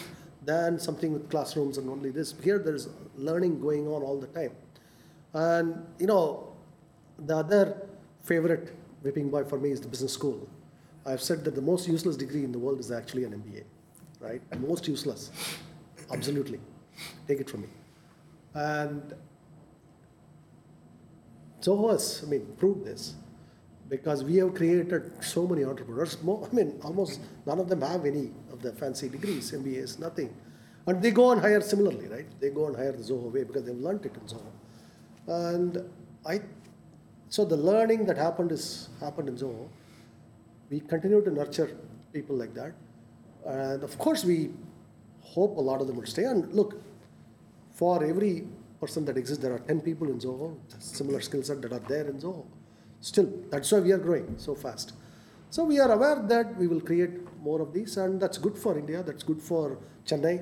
than something with classrooms and only this. Here, there's learning going on all the time, and you know, the other favorite whipping boy for me is the business school. I've said that the most useless degree in the world is actually an MBA, right? Most useless, absolutely. Take it from me. And Zoho has, I mean, proved this because we have created so many entrepreneurs. More, I mean, almost none of them have any of the fancy degrees, MBAs, nothing. And they go and hire similarly, right? They go and hire the Zoho way because they've learned it in Zoho. And I, so the learning that happened is happened in Zoho. We continue to nurture people like that. And of course, we hope a lot of them will stay. And look, for every person that exists, there are 10 people in Zoho, similar skill set that are there in Zoho. Still, that's why we are growing so fast. So we are aware that we will create more of these, and that's good for India. That's good for Chennai,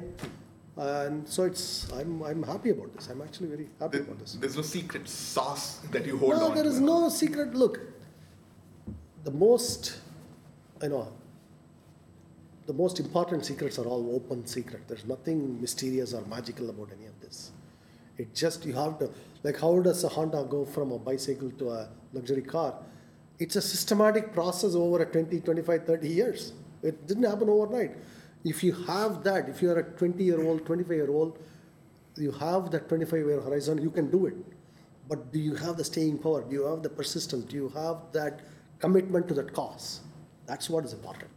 and so it's. I'm I'm happy about this. I'm actually very happy There- about this. There's no secret sauce that you hold No, on there to. no secret. Look, the most, you know, the most important secrets are all open secret. There's nothing mysterious or magical about any of this. It just you have to like how does a Honda go from a bicycle to a luxury car? It's a systematic process over a 20, 25, 30 years. It didn't happen overnight. If you have that, if you're a 20 year old, 25 year old, you have that 25 year horizon, you can do it. But do you have the staying power? Do you have the persistence? Do you have that commitment to that cause? That's what is important.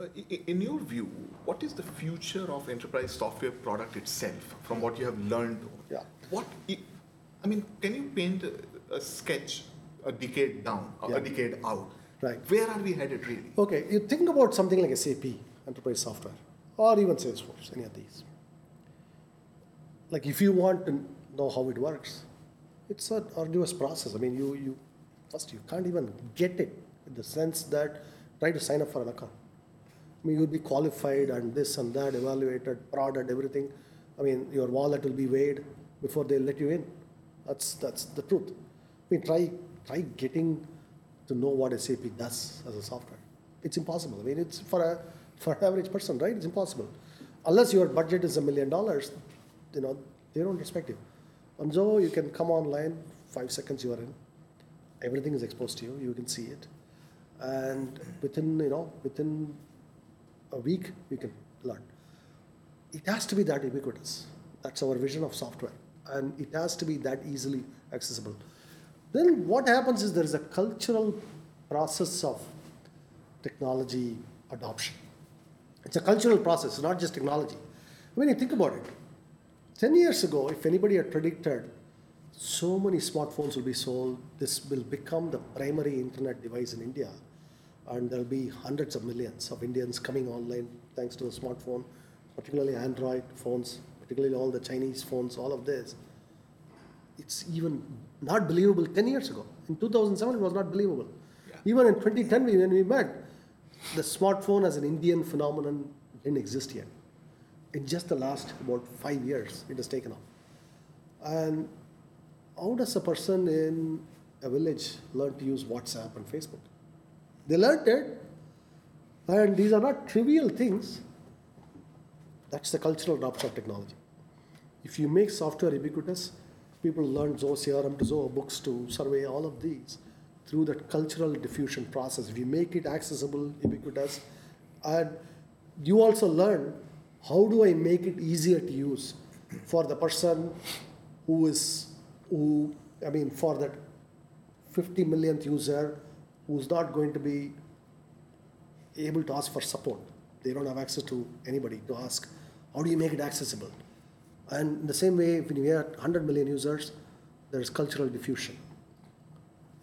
Uh, In your view, what is the future of enterprise software product itself from what you have learned? Yeah. What, i- I mean, can you paint a, a sketch a decade down, Yeah. a decade out? Right. Where are we headed really? Okay, you think about something like SAP, enterprise software, or even Salesforce, any of these. Like if you want to know how it works, it's an arduous process. I mean, you, you first you can't even get it in the sense that try to sign up for an account. I mean, you'll be qualified and this and that, evaluated, prodded, everything. I mean, your wallet will be weighed before they let you in. That's that's the truth. I mean, try try getting to know what SAP does as a software. It's impossible. I mean, it's for a for an average person, right? It's impossible. Unless your budget is a million dollars, you know, they don't respect you. On Zoho, you can come online, five seconds you are in. Everything is exposed to you. You can see it, and within you know within a week you can learn. It has to be that ubiquitous. That's our vision of software, and it has to be that easily accessible. Then what happens is there is a cultural process of technology adoption. It's a cultural process, not just technology. When you think about it, 10 years ago, if anybody had predicted so many smartphones will be sold, this will become the primary internet device in India, and there'll be hundreds of millions of Indians coming online thanks to the smartphone, particularly Android phones, particularly all the Chinese phones, all of this. It's even not believable 10 years ago. In 2007, it was not believable. Yeah. Even in 2010, when we met, the smartphone as an Indian phenomenon didn't exist yet. In just the last about five years, it has taken off. And how does a person in a village learn to use WhatsApp and Facebook? They learned it, and these are not trivial things. That's the cultural adoption of technology. If you make software ubiquitous, people learn Zoho CRM to Zoho Books to survey all of these through that cultural diffusion process. If you make it accessible, ubiquitous, and you also learn how do I make it easier to use for the person who is who I mean for that 50 millionth user who's not going to be able to ask for support. They don't have access to anybody to ask, how do you make it accessible? And in the same way, when you have 100 million users, there is cultural diffusion.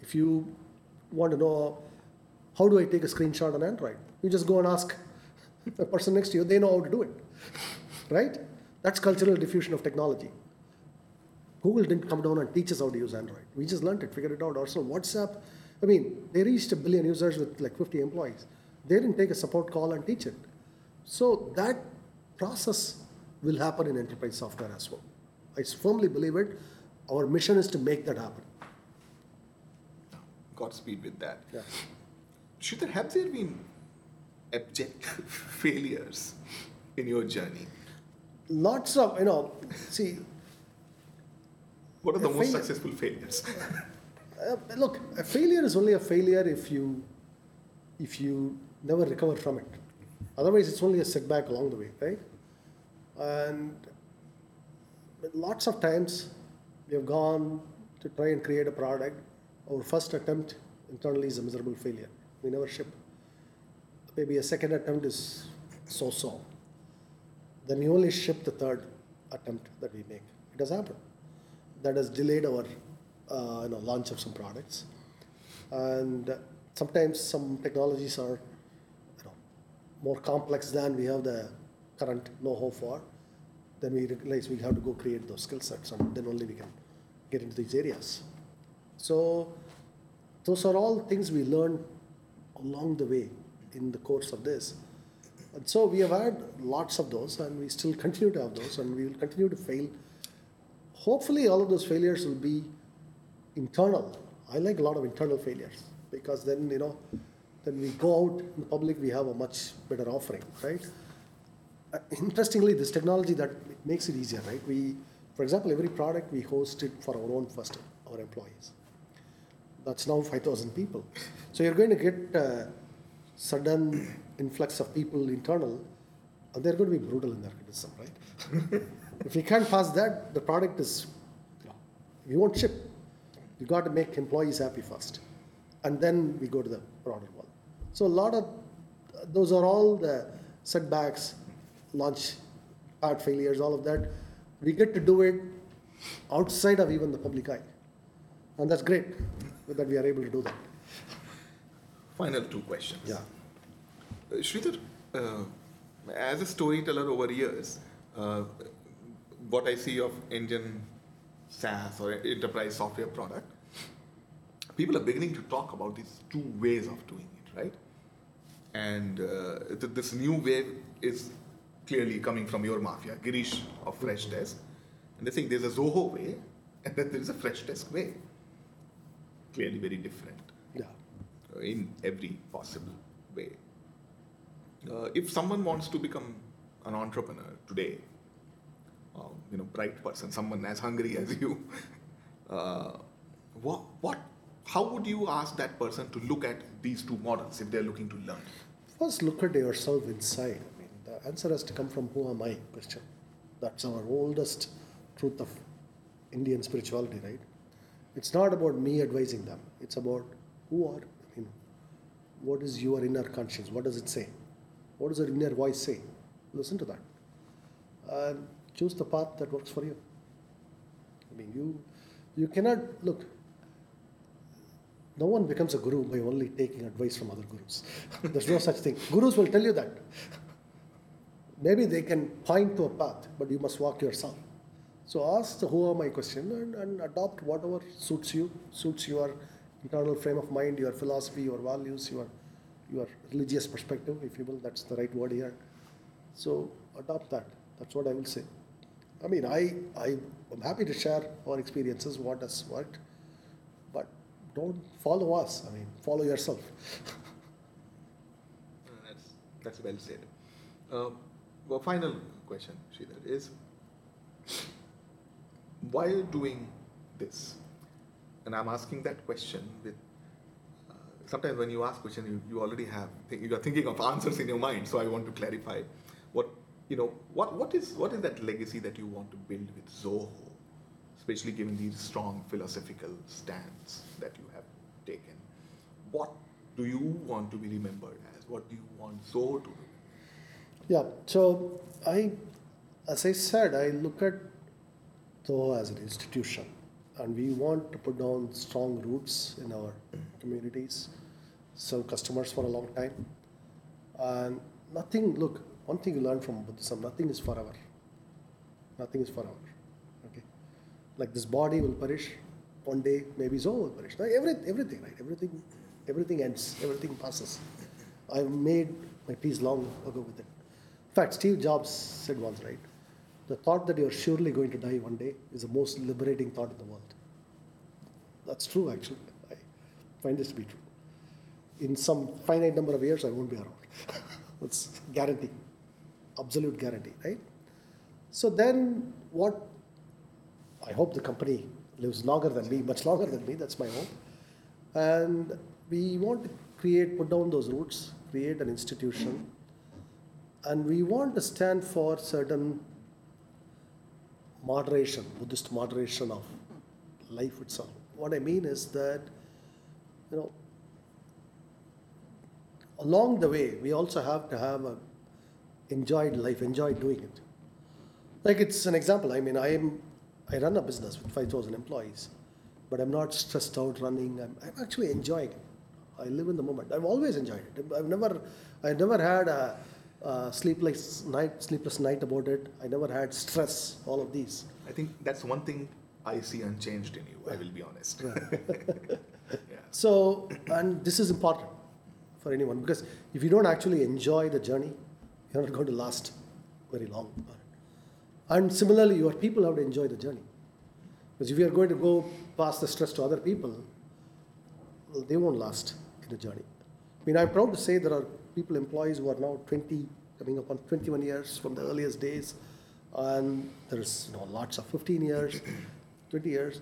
If you want to know how do I take a screenshot on Android, you just go and ask the person next to you, they know how to do it. Right? That's cultural diffusion of technology. Google didn't come down and teach us how to use Android. We just learned it, figured it out ourselves. WhatsApp, I mean, they reached a billion users with like 50 employees. They didn't take a support call and teach it. So that process will happen in enterprise software as well. I firmly believe it. Our mission is to make that happen. Godspeed with that. Yeah. Sridhar have there been abject failures in your journey? Lots of, you know, see, What are the most failure- successful failures? Uh, look, a failure is only a failure if you if you never recover from it. Otherwise, it's only a setback along the way, right? And lots of times we have gone to try and create a product. Our first attempt internally is a miserable failure. We never ship. Maybe a second attempt is so-so. Then we only ship the third attempt that we make. It has happened. That has delayed our uh, you know, launch of some products. And sometimes some technologies are you know, more complex than we have the current know-how for. Then we realize we have to go create those skill sets, and then only we can get into these areas. So those are all things we learn along the way in the course of this. And so we have had lots of those, and we still continue to have those, and we will continue to fail. Hopefully, all of those failures will be internal. I like a lot of internal failures because then you know, then we go out in the public, we have a much better offering, right? Uh, interestingly, this technology that it makes it easier, right? We, for example, every product we host it for our own first, our employees. That's now 5,000 people. So you're going to get a sudden influx of people internal, and they're going to be brutal in their criticism, right? if you can't pass that, the product is, you know, we won't ship. You got to make employees happy first, and then we go to the broader world. So a lot of those are all the setbacks, launch pad failures, all of that. We get to do it outside of even the public eye, and that's great that we are able to do that. Final two questions. Yeah. Uh, Sridhar, uh, as a storyteller over years, uh, what I see of Indian SaaS or enterprise software product, people are beginning to talk about these two ways of doing it, right? And uh, th- this new wave is clearly coming from your mafia, Girish of Fresh Freshdesk. And they think there's a Zoho way and then there's a Fresh Freshdesk way. Clearly very different Yeah. in every possible way. Uh, if someone wants to become an entrepreneur today, uh, you know, bright person, someone as hungry as you, uh, what, what, how would you ask that person to look at these two models if they're looking to learn? First, look at yourself inside. I mean, the answer has to come from who am I question. That's our oldest truth of Indian spirituality, right? It's not about me advising them. It's about who are, I mean, what is your inner conscience? What does it say? What does your inner voice say? Listen to that. And choose the path that works for you. I mean, you, you cannot, look, no one becomes a guru by only taking advice from other gurus. There's no such thing. Gurus will tell you that. Maybe they can point to a path, but you must walk yourself. So ask the who am I question and, and adopt whatever suits you, suits your internal frame of mind, your philosophy, your values, your your religious perspective, if you will. That's the right word here. So adopt that. That's what I will say. I mean, I I am happy to share our experiences, what has worked, but don't follow us. I mean, follow yourself. Uh, that's, that's well said. Uh, well, final question, Sridhar, is while doing this, and I'm asking that question with uh, sometimes when you ask question, you, you already have you are thinking of answers in your mind. So I want to clarify what you know. What what is what is that legacy that you want to build with Zoho, especially given these strong philosophical stance that you have taken? What do you want to be remembered as? What do you want Zoho to be? Yeah. So I, as I said, I look at Zoho as an institution. And we want to put down strong roots in our communities, serve customers for a long time. And nothing, look, one thing you learn from Buddhism, nothing is forever. Nothing is forever. Okay. Like this body will perish, one day maybe soul will perish. Every, everything, right? Everything, everything ends, everything passes. I made my peace long ago with it. In fact, Steve Jobs said once, right? The thought that you're surely going to die one day is the most liberating thought in the world. That's true, actually. I find this to be true. In some finite number of years, I won't be around. That's guarantee, absolute guarantee, right? So then, what? I hope the company lives longer than me, much longer than me. That's my hope. And we want to create, put down those roots, create an institution, and we want to stand for certain moderation, Buddhist moderation of life itself. What I mean is that, you know, along the way, we also have to have a enjoyed life, enjoyed doing it. Like it's an example. I mean, I am, I run a business with five thousand employees, but I'm not stressed out running. I'm, I'm actually enjoying it. I live in the moment. I've always enjoyed it. I've never, I never had a, a sleepless night, sleepless night about it. I never had stress. All of these. I think that's one thing I see unchanged in you, I will be honest. yeah. So, and this is important for anyone because if you don't actually enjoy the journey, you're not going to last very long. And similarly, your people have to enjoy the journey. Because if you are going to go pass the stress to other people, well, they won't last in the journey. I mean, I'm proud to say there are people, employees who are now 20, coming up on 21 years from the earliest days, and there's you know, lots of 15 years, 20 years,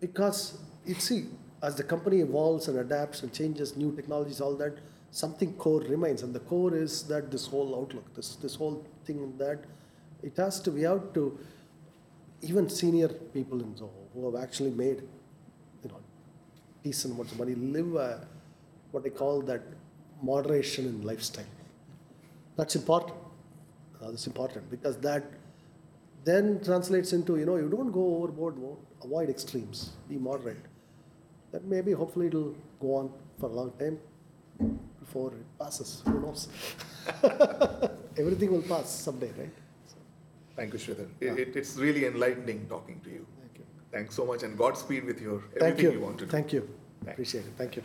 because you see, as the company evolves and adapts and changes new technologies, all that, something core remains, and the core is that this whole outlook, this this whole thing that it has to. be out to, even senior people in Zoho who have actually made, you know, decent amounts of money, live a, what they call that moderation in lifestyle. That's important. Uh, that's important because that then translates into you know you don't go overboard, avoid extremes, be moderate. That maybe hopefully it'll go on for a long time before it passes. Who knows? Everything will pass someday, right? So, Thank you, Sridhar. It, it, it's really enlightening talking to you. thank you. Thanks so much and Godspeed with your Thank everything you. you want to do. Thank you. Thanks. Appreciate it. Thank you.